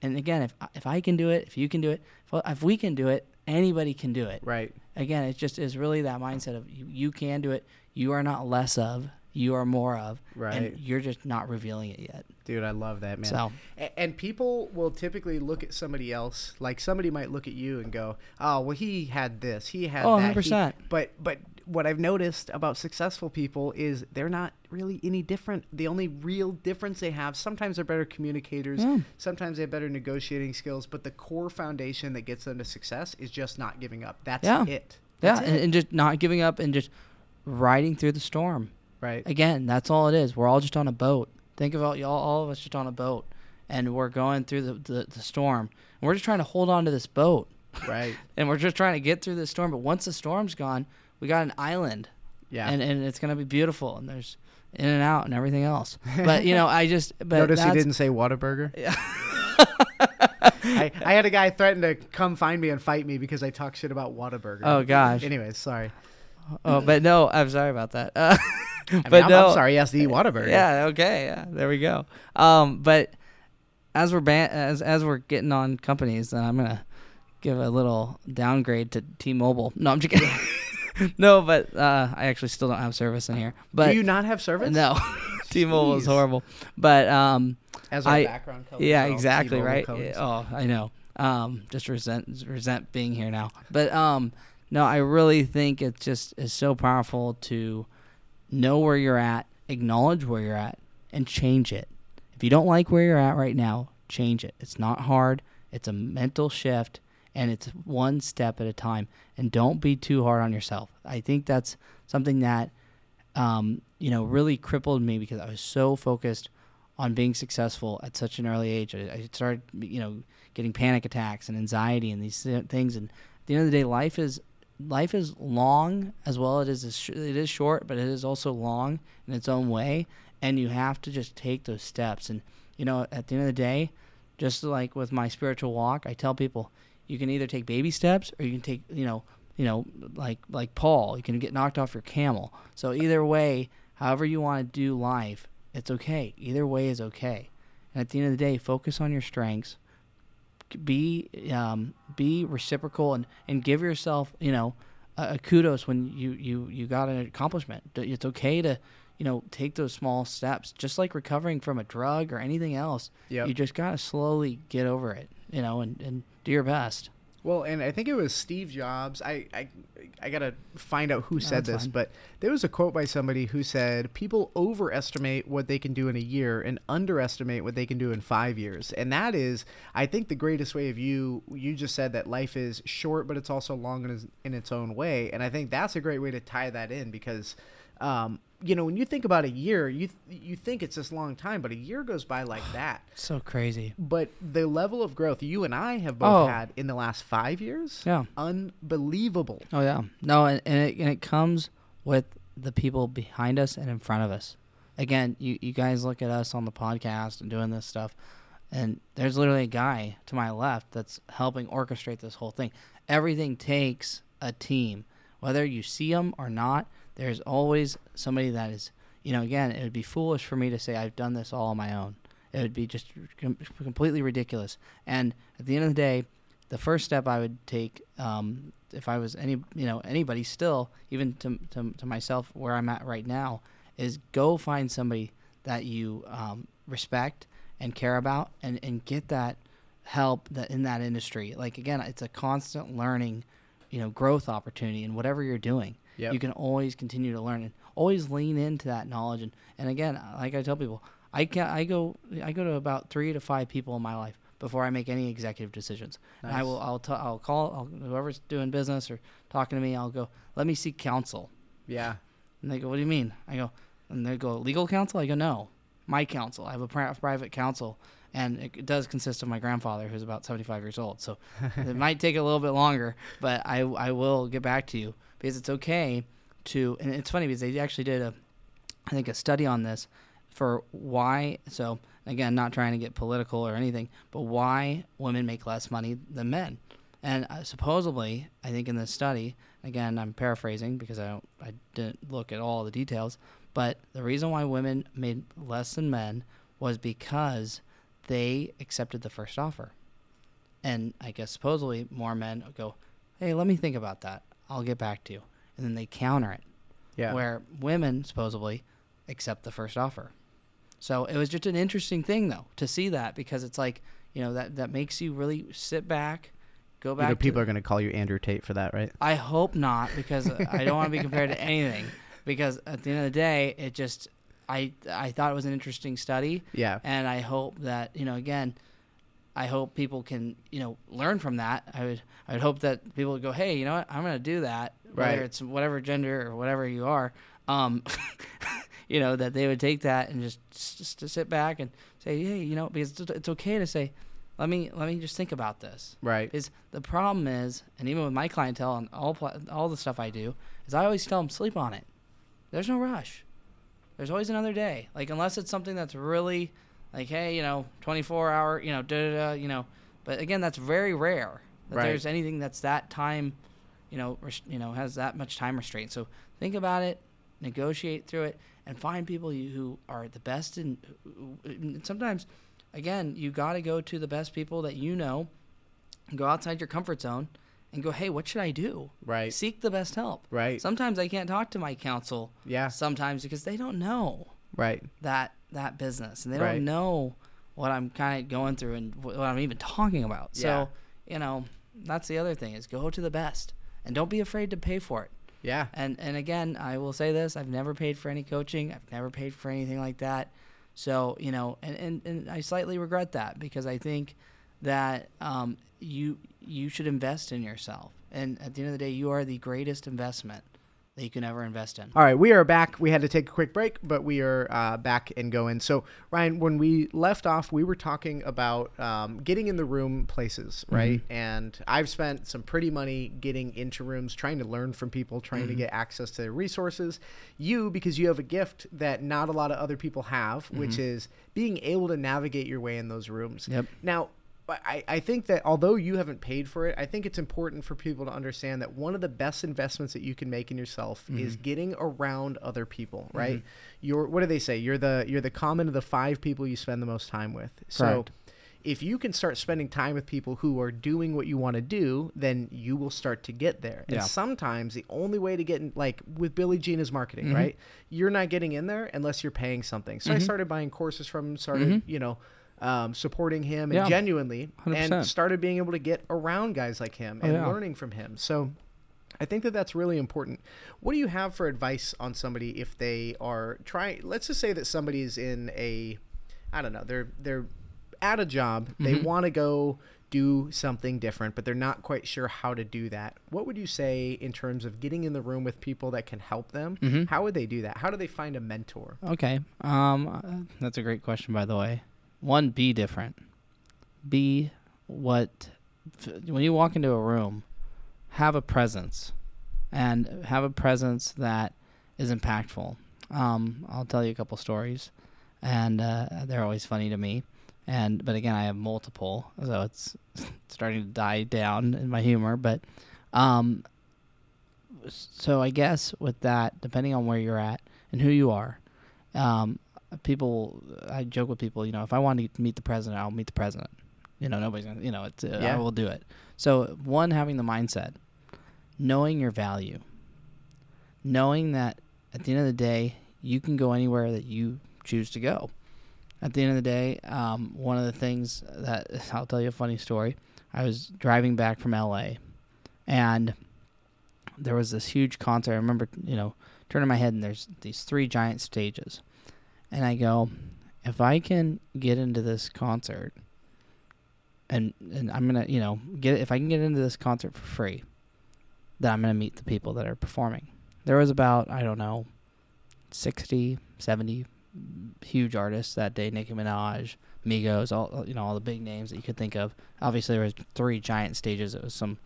and again, if if I can do it, if you can do it, if, if we can do it, anybody can do it. Right. Again, it just is really that mindset of you, you can do it. You are not less of. You are more of. Right. And you're just not revealing it yet. Dude, I love that, man. So And people will typically look at somebody else, like somebody might look at you and go, "Oh, well, he had this, he had Oh, that." he-" 100%. But but what I've noticed about successful people is they're not really any different. The only real difference they have, sometimes they're better communicators, Yeah. sometimes they have better negotiating skills, but the core foundation that gets them to success is just not giving up. That's Yeah. it. yeah, That's and, it. and just not giving up and just riding through the storm. right. Again, that's all it is. We're all just on a boat. Think about y'all, all of us just on a boat, and we're going through the, the, the storm. And we're just trying to hold on to this boat. Right. and we're just trying to get through the storm. But once the storm's gone, we got an island, Yeah. and and it's gonna be beautiful. And there's in and out and everything else. But you know, I just but Notice he didn't say Whataburger. I, I had a guy threaten to come find me and fight me because I talk shit about Whataburger. Oh gosh. Anyways, sorry. Oh, but no, I'm sorry about that. Uh, I mean, but I'm, no, I'm sorry. He has to eat Whataburger. Yeah. Okay. Yeah. There we go. Um, but as we're ban- as as we're getting on companies, then I'm gonna give a little downgrade to T-Mobile. No, I'm just kidding. no, but uh, I actually still don't have service in here. But Do you not have service? no, T-Mobile is horrible. But um, As our I- background color. yeah, exactly right. colors. Oh, I know. Um, just resent resent being here now. But um, no, I really think it's just is so powerful to know where you're at, acknowledge where you're at, and change it. If you don't like where you're at right now, change it. It's not hard. It's a mental shift, and it's one step at a time. And don't be too hard on yourself. I think that's something that um, you know, really crippled me because I was so focused on being successful at such an early age. I, I started, you know, getting panic attacks and anxiety and these things. And at the end of the day, life is life is long as well. It is it is short, but it is also long in its own way. And you have to just take those steps. And you know, at the end of the day, just like with my spiritual walk, I tell people you can either take baby steps or you can take, you know, you know, like like Paul, you can get knocked off your camel. So either way, however you want to do life, it's okay. Either way is okay. And at the end of the day, focus on your strengths. Be um, be reciprocal and, and give yourself, you know, a kudos when you you you got an accomplishment. It's okay to you know take those small steps, just like recovering from a drug or anything else. Yep. You just gotta slowly get over it, you know, and and do your best. Well, and I think it was Steve Jobs. I I, I gotta find out who said this, fine. but there was a quote by somebody who said people overestimate what they can do in a year and underestimate what they can do in five years. And that is, I think, the greatest way of you. You just said that life is short, but it's also long in in its own way. And I think that's a great way to tie that in because. Um, you know, when you think about a year, you th- you think it's this long time, but a year goes by like that. So crazy. But the level of growth you and I have both Oh. had in the last five years, Yeah. unbelievable. Oh yeah. No, and, and it and it comes with the people behind us and in front of us. Again, you you guys look at us on the podcast and doing this stuff, and there's literally a guy to my left that's helping orchestrate this whole thing. Everything takes a team, whether you see them or not. There's always somebody that is, you know. Again, it would be foolish for me to say I've done this all on my own. It would be just com- completely ridiculous. And at the end of the day, the first step I would take, um, if I was any, you know, anybody still, even to, to, to myself where I'm at right now, is go find somebody that you um, respect and care about, and, and get that help that in that industry. Like again, it's a constant learning, you know, growth opportunity in whatever you're doing. Yep. You can always continue to learn and always lean into that knowledge. And, and again, like I tell people, I can I go I go to about three to five people in my life before I make any executive decisions. And I will I'll t- I'll call I'll, whoever's doing business or talking to me. I'll go let me seek counsel. Yeah. And they go, what do you mean? I go, and they go legal counsel. I go, no, my counsel. I have a pri- private counsel, and it, it does consist of my grandfather, who's about seventy five years old. So it might take a little bit longer, but I I will get back to you because it's okay to. And it's funny because they actually did a, I think a study on this for why. So again, not trying to get political or anything, but why women make less money than men. And uh, supposedly, I think in this study, again, I'm paraphrasing because I don't, I didn't look at all the details, but the reason why women made less than men was because they accepted the first offer. And I guess supposedly more men go, "Hey, let me think about that. I'll get back to you," and then they counter it Yeah. where women supposedly accept the first offer. So it was just an interesting thing though to see that because it's like you know that that makes you really sit back, go you back. know, people to, are going to call you Andrew Tate for that, right? I hope not because I don't want to be compared to anything. Because at the end of the day, it just I I thought it was an interesting study, Yeah. and I hope that you know again. I hope people can, you know, learn from that. I would, I would hope that people would go, "Hey, you know what? I'm going to do that." Right. Whether it's whatever gender or whatever you are, um, you know, that they would take that and just just to sit back and say, "Hey, you know," because it's, it's okay to say, "Let me let me just think about this." Right. Is the problem is, and even with my clientele and all all the stuff I do, is I always tell them sleep on it. There's no rush. There's always another day. Like unless it's something that's really like, hey, you know, 24 hour, you know, da da da, you know. But again, that's very rare that Right. there's anything that's that time, you know, res- you know, has that much time restraint. So think about it, negotiate through it, and find people you, who are the best. And sometimes, again, you got to go to the best people that you know. Go outside your comfort zone, and go, hey, what should I do? Right. Seek the best help. Right. Sometimes I can't talk to my counsel. Yeah. Sometimes because they don't know Right. that that business and they Right. don't know what I'm kind of going through and what I'm even talking about. So, you know, that's the other thing is go to the best and don't be afraid to pay for it. Yeah. And and again, I will say this, I've never paid for any coaching. I've never paid for anything like that. So, you know, and, and, and I slightly regret that because I think that um, you you should invest in yourself. And at the end of the day, you are the greatest investment that you can ever invest in. All right, we are back. We had to take a quick break, but we are uh, back and going. So, Ryan, when we left off, we were talking about um, getting in the room places, right? And I've spent some pretty money getting into rooms, trying to learn from people, trying to get access to resources. You, because you have a gift that not a lot of other people have, which is being able to navigate your way in those rooms. Yep. Now, I, I think that although you haven't paid for it, I think it's important for people to understand that one of the best investments that you can make in yourself mm-hmm. is getting around other people, mm-hmm. right? You're what do they say? You're the you're the common of the five people you spend the most time with. So Correct. if you can start spending time with people who are doing what you want to do, then you will start to get there. And Yeah. sometimes the only way to get in, like with Billy Gene is marketing, mm-hmm. right? You're not getting in there unless you're paying something. So I started buying courses from started, you know, um, supporting him and Yeah. genuinely, 100%. and started being able to get around guys like him Oh, and yeah. learning from him. So I think that that's really important. What do you have for advice on somebody if they are trying? Let's just say that somebody's in a, I don't know, they're they're at a job, they Mm-hmm. want to go do something different, but they're not quite sure how to do that. What would you say in terms of getting in the room with people that can help them? Mm-hmm. How would they do that? How do they find a mentor? Okay. Um, uh, that's a great question, by the way. One, be different. Be what when you walk into a room, have a presence, and have a presence that is impactful. Um, I'll tell you a couple stories, and uh, they're always funny to me. And but again, I have multiple, so it's starting to die down in my humor. But um, so I guess with that, depending on where you're at and who you are, um, people, I joke with people, you know, if I want to meet the president, I'll meet the president. You know, nobody's gonna, you know, it's, uh, Yeah. I will do it. So one, having the mindset, knowing your value, knowing that at the end of the day, you can go anywhere that you choose to go. At the end of the day, um, one of the things that I'll tell you a funny story. I was driving back from LA, and there was this huge concert. I remember, you know, turning my head and there's these three giant stages, and I go, if I can get into this concert, and and I'm gonna, you know, get if I can get into this concert for free, then I'm gonna meet the people that are performing. There was about I don't know, 60, 70 huge artists that day. Nicki Minaj, Migos, all you know, all the big names that you could think of. Obviously, there was three giant stages. It was some,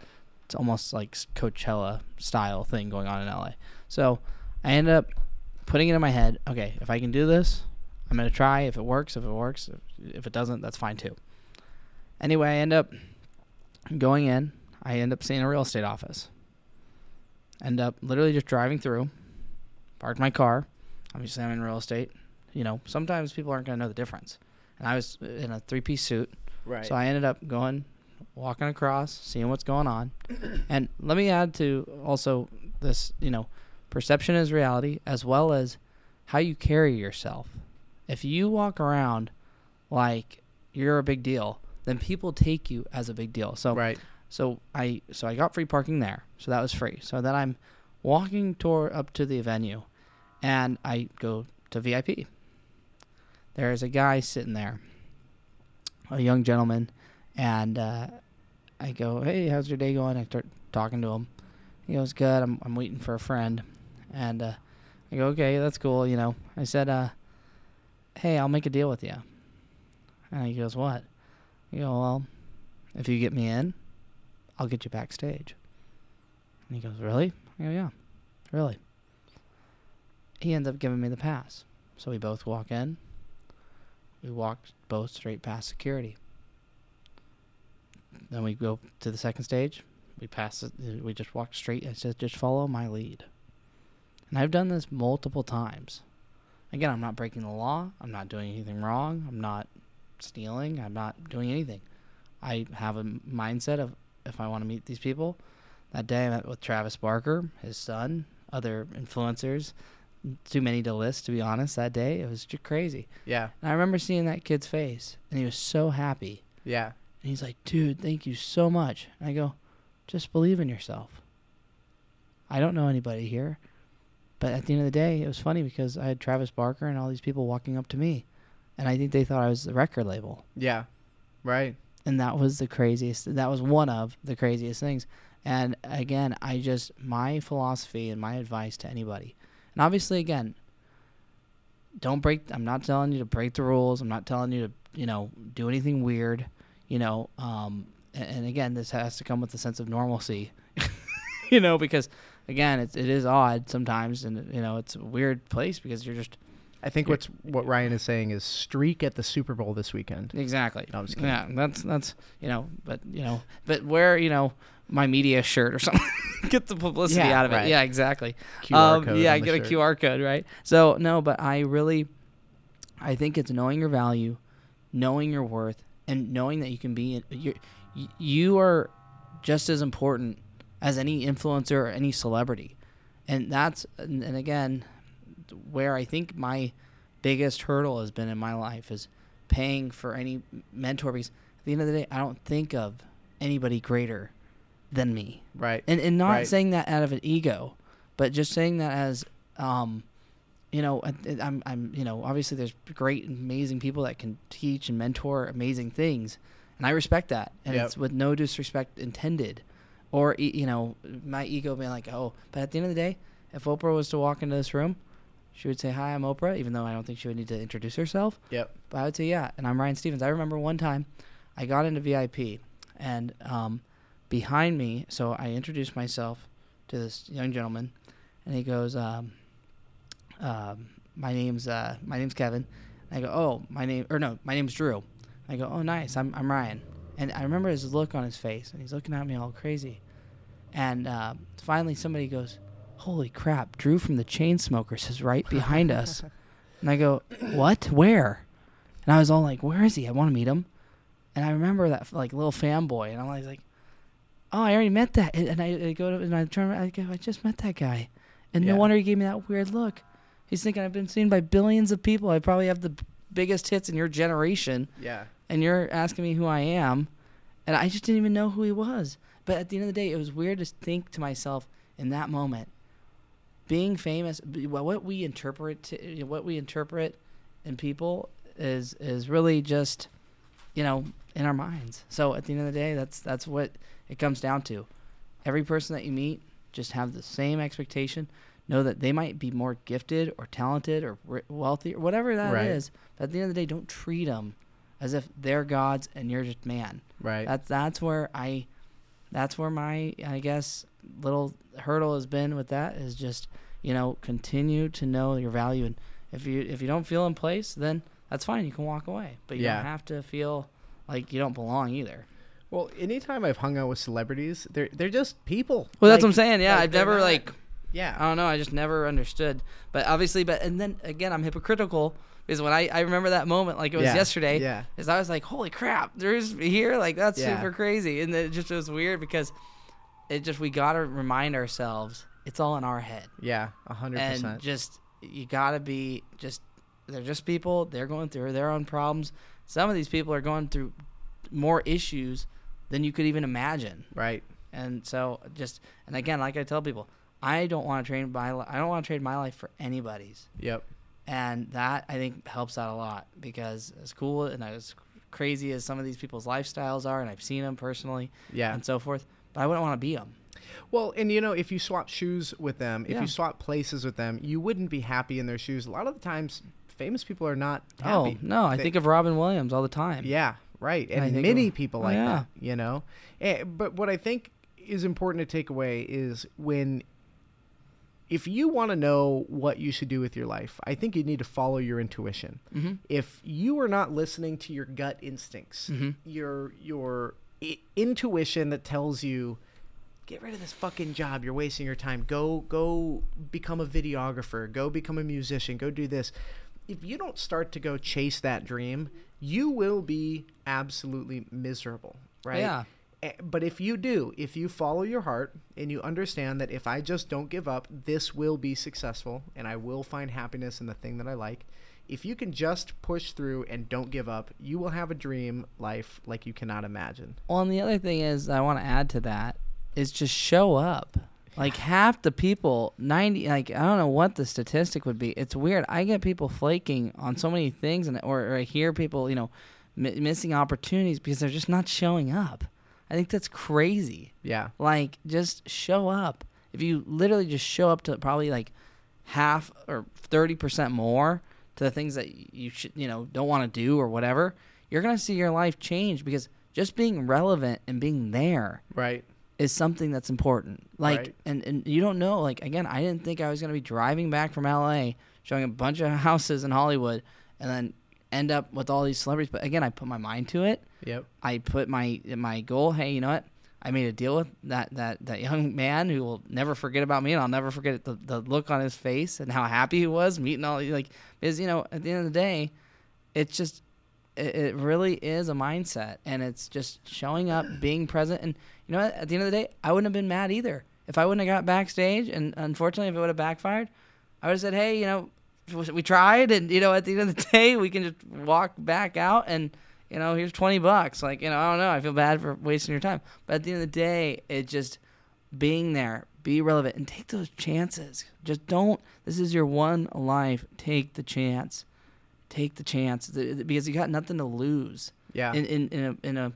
it's almost like Coachella style thing going on in LA. So I ended up putting it in my head. Okay, if I can do this, I'm gonna try. If it works, if it works, if, if it doesn't, that's fine too. Anyway, I end up going in. I end up seeing a real estate office. End up literally just driving through, parked my car. Obviously, I'm in real estate. You know, sometimes people aren't going to know the difference. And I was in a three piece suit. Right. So I ended up going, walking across, seeing what's going on. and let me add to also this, you know, perception is reality as well as how you carry yourself. If you walk around like you're a big deal, then people take you as a big deal. So right. so I so I got free parking there. So that was free. So then I'm walking toward up to the venue and I go to VIP. There's a guy sitting there, a young gentleman, and uh, I go, "Hey, how's your day going?" I start talking to him. He goes, "Good. I'm I'm waiting for a friend." And uh, I go, "Okay, that's cool." You know, I said, uh, "Hey, I'll make a deal with you." And he goes, "What?" I go, "Well, if you get me in, I'll get you backstage." And he goes, "Really?" I go, "Yeah, really." He ends up giving me the pass. So we both walk in. We walk both straight past security. Then we go to the second stage. We pass it. We just walk straight. I said, "Just follow my lead." And I've done this multiple times. Again, I'm not breaking the law. I'm not doing anything wrong. I'm not stealing. I'm not doing anything. I have a mindset of if I want to meet these people. That day I met with Travis Barker, his son, other influencers. Too many to list, to be honest. That day it was just crazy. Yeah. And I remember seeing that kid's face, and he was so happy. Yeah. And he's like, "Dude, thank you so much." And I go, "Just believe in yourself." I don't know anybody here, but at the end of the day, it was funny because I had Travis Barker and all these people walking up to me, and I think they thought I was the record label Yeah. Right. and that was the craziest that was one of the craziest things and again i just my philosophy and my advice to anybody and obviously again don't break i'm not telling you to break the rules i'm not telling you to you know do anything weird you know um and, and again this has to come with a sense of normalcy you know because again it's, it is odd sometimes and you know it's a weird place because you're just I think what's what Ryan is saying is streak at the Super Bowl this weekend. Exactly. No, I'm just kidding. Yeah, that's that's you know, but you know, but wear you know my media shirt or something. get the publicity Yeah, out of it. right. Yeah, exactly. QR Um, code. yeah, get a shirt. QR code, right? So no, but I really, I think it's knowing your value, knowing your worth, and knowing that you can be you you are just as important as any influencer or any celebrity and that's and, and again where i think my biggest hurdle has been in my life is paying for any mentor because at the end of the day i don't think of anybody greater than me Right. and and not Right. saying that out of an ego, but just saying that as um, you know, I'm I'm you know obviously there's great amazing people that can teach and mentor amazing things, and I respect that, and Yep. it's with no disrespect intended, or you know my ego being like oh, but at the end of the day, if Oprah was to walk into this room, she would say hi I'm Oprah, even though I don't think she would need to introduce herself. Yep. But I would say, yeah, and I'm Ryan Stephens. I remember one time I got into VIP, and um, behind me, so I introduced myself to this young gentleman, and he goes, um, um, "My name's uh, my name's Kevin." I go, "Oh, my name or no, my name's Drew." I go, "Oh, nice. I'm I'm Ryan." And I remember his look on his face, and he's looking at me all crazy. And uh, finally, somebody goes, "Holy crap! Drew from the Chainsmokers is right behind us." And I go, "What? Where?" And I was all like, "Where is he? I want to meet him." And I remember that like little fanboy, and I'm always like, "Oh, I already met that." And, and I, I go to and I turn, around, I go, "I just met that guy," and Yeah. no wonder he gave me that weird look. He's thinking I've been seen by billions of people. I probably have the biggest hits in your generation, Yeah. And you're asking me who I am, and I just didn't even know who he was. But at the end of the day, it was weird to think to myself in that moment, being famous, what we interpret, to, what we interpret in people is is really just, you know, in our minds. So at the end of the day, that's that's what it comes down to. Every person that you meet, just have the same expectation. Know that they might be more gifted or talented or wealthy or whatever that is. Right. But at the end of the day, don't treat them as if they're gods and you're just man. Right. That's that's where I, that's where my I guess little hurdle has been with that is just you know continue to know your value and if you if you don't feel in place then that's fine you can walk away but you Yeah. don't have to feel like you don't belong either. Well, anytime I've hung out with celebrities, they're they're just people. Well, that's Like- what I'm saying. Yeah, like, I've never not- like Yeah. I don't know. I just never understood. But obviously, but and then again, I'm hypocritical because when I I remember that moment like it was Yeah, yesterday. yeah. Is I was like, holy crap, there's here like that's Yeah. super crazy, and it just was weird because it just we gotta remind ourselves it's all in our head, Yeah. A hundred and percent. And just you gotta be just they're just people. They're going through their own problems. Some of these people are going through more issues than you could even imagine. Right. And so just and again, like I tell people, I don't want to trade my I don't want to trade my life for anybody's. Yep. And that I think helps out a lot because as cool and as crazy as some of these people's lifestyles are, and I've seen them personally Yeah. and so forth, but I wouldn't want to be them. Well, and you know, if you swap shoes with them, if Yeah. you swap places with them, you wouldn't be happy in their shoes. A lot of the times, famous people are not Oh happy. no, I They- think of Robin Williams all the time. Yeah, right. I And many of- people oh, like yeah. that, you know. Eh, but what I think is important to take away is when if you want to know what you should do with your life, I think you need to follow your intuition. Mhm. If you are not listening to your gut instincts, Mhm. your your I- intuition that tells you get rid of this fucking job, you're wasting your time. Go go become a videographer, go become a musician, go do this. If you don't start to go chase that dream, you will be absolutely miserable, right? Yeah. Eh, But if you do, if you follow your heart and you understand that if I just don't give up, this will be successful and I will find happiness in the thing that I like. If you can just push through and don't give up, you will have a dream life like you cannot imagine. Well, and the other thing is I want to add to that is just show up. Like half the people, ninety, like I don't know what the statistic would be. It's weird. I get people flaking on so many things, and or, or I hear people, you know, mi- missing opportunities because they're just not showing up. I think that's crazy. Yeah. Like, just show up. If you literally just show up to probably like half or thirty percent more to the things that you should, you know, don't want to do or whatever, you're gonna see your life change because just being relevant and being there Right. is something that's important. Like, Right. and and you don't know. Like again, I didn't think I was gonna be driving back from L.A. showing a bunch of houses in Hollywood, and then end up with all these celebrities. But again, I put my mind to it. Yep. I put my my goal. Hey, you know what? I made a deal with that that that young man who will never forget about me, and I'll never forget the the look on his face and how happy he was meeting all like because you know at the end of the day, it's just it, it really is a mindset, and it's just showing up, being present, and you know what? At the end of the day, I wouldn't have been mad either if I wouldn't have got backstage, and unfortunately, if it would have backfired, I would have said, "Hey, you know, we tried, and you know, at the end of the day, we can just walk back out, and you know, here's twenty bucks. Like, you know, I don't know, I feel bad for wasting your time, but at the end of the day, it just being there, be relevant, and take those chances. Just don't. This is your one life. Take the chance. Take the chance because you got nothing to lose. Yeah. In in in a, in a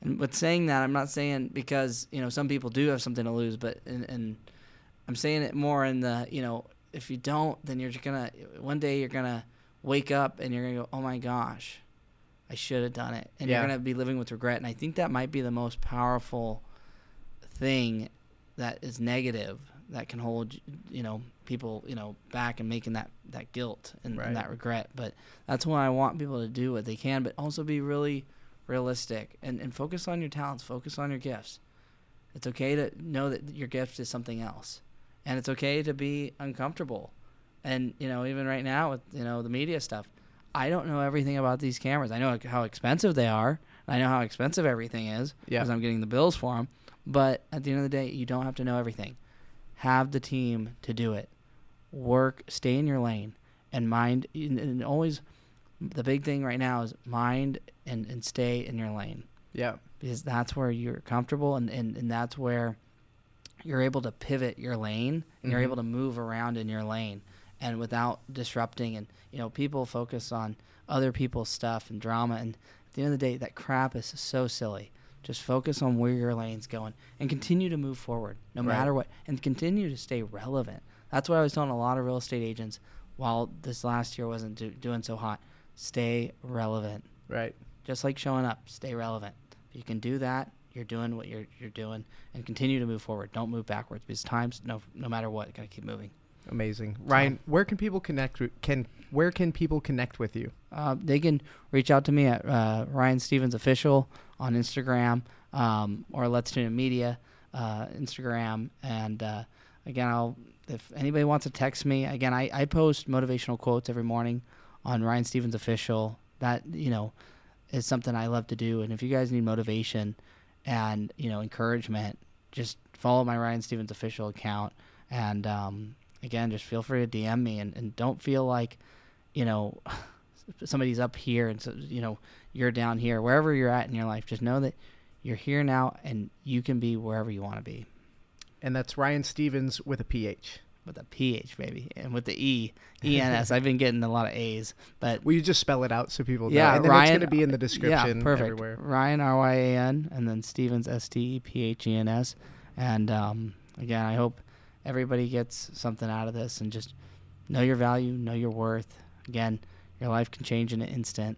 and with saying that, I'm not saying because you know some people do have something to lose, but and, and I'm saying it more in the you know if you don't, then you're just gonna one day you're gonna wake up and you're gonna go, oh my gosh, I should have done it, and Yeah. you're gonna be living with regret. And I think that might be the most powerful thing that is negative that can hold you know people you know back and making that that guilt and, Right. and that regret. But that's why I want people to do what they can, but also be really realistic and, and focus on your talents, focus on your gifts. It's okay to know that your gift is something else. And it's okay to be uncomfortable. And, you know, even right now with, you know, the media stuff, I don't know everything about these cameras. I know how expensive they are. I know how expensive everything is Yeah. because I'm getting the bills for them. But at the end of the day, you don't have to know everything. Have the team to do it. Work, stay in your lane, and mind. And and always, the big thing right now is mind and, and stay in your lane Yeah. because that's where you're comfortable and, and, and that's where you're able to pivot your lane and you're Mhm. able to move around in your lane and without disrupting and you know people focus on other people's stuff and drama and at the end of the day that crap is so silly just focus on where your lane's going and continue to move forward no Right. matter what and continue to stay relevant that's what i was telling a lot of real estate agents while this last year wasn't do, doing so hot stay relevant Right. just like showing up, stay relevant. If you can do that, you're doing what you're you're doing, and continue to move forward. Don't move backwards because times, no no matter what, gotta keep moving. Amazing. Ryan, where can people connect can where can people connect with you? Uh, they can reach out to me at uh, Ryan Stephens Official on Instagram um, or Let's Tune Media uh, Instagram. And uh, again, I'll if anybody wants to text me, again, I, I post motivational quotes every morning on Ryan Stephens Official. That you know is something I love to do. And if you guys need motivation and you know encouragement, just follow my Ryan Stephens Official account. And um, again, just feel free to DM me and, and don't feel like you know somebody's up here and so you know you're down here wherever you're at in your life just know that you're here now and you can be wherever you want to be And that's Ryan Stephens with a PH. With a ph baby and with the e ens i've been getting a lot of a's but Will you just spell it out so people know? Yeah, and then Ryan- it's going to be in the description yeah perfect everywhere. ryan r-y-a-n and then stephens s-t-e-p-h-e-n-s and um, again i hope everybody gets something out of this and just know your value know your worth again your life can change in an instant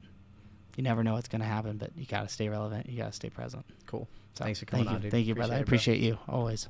you never know what's going to happen but you got to stay relevant you got to stay present Cool. So, Thanks for coming thank on, you. dude. Thank you, brother. I Appreciate appreciate you always.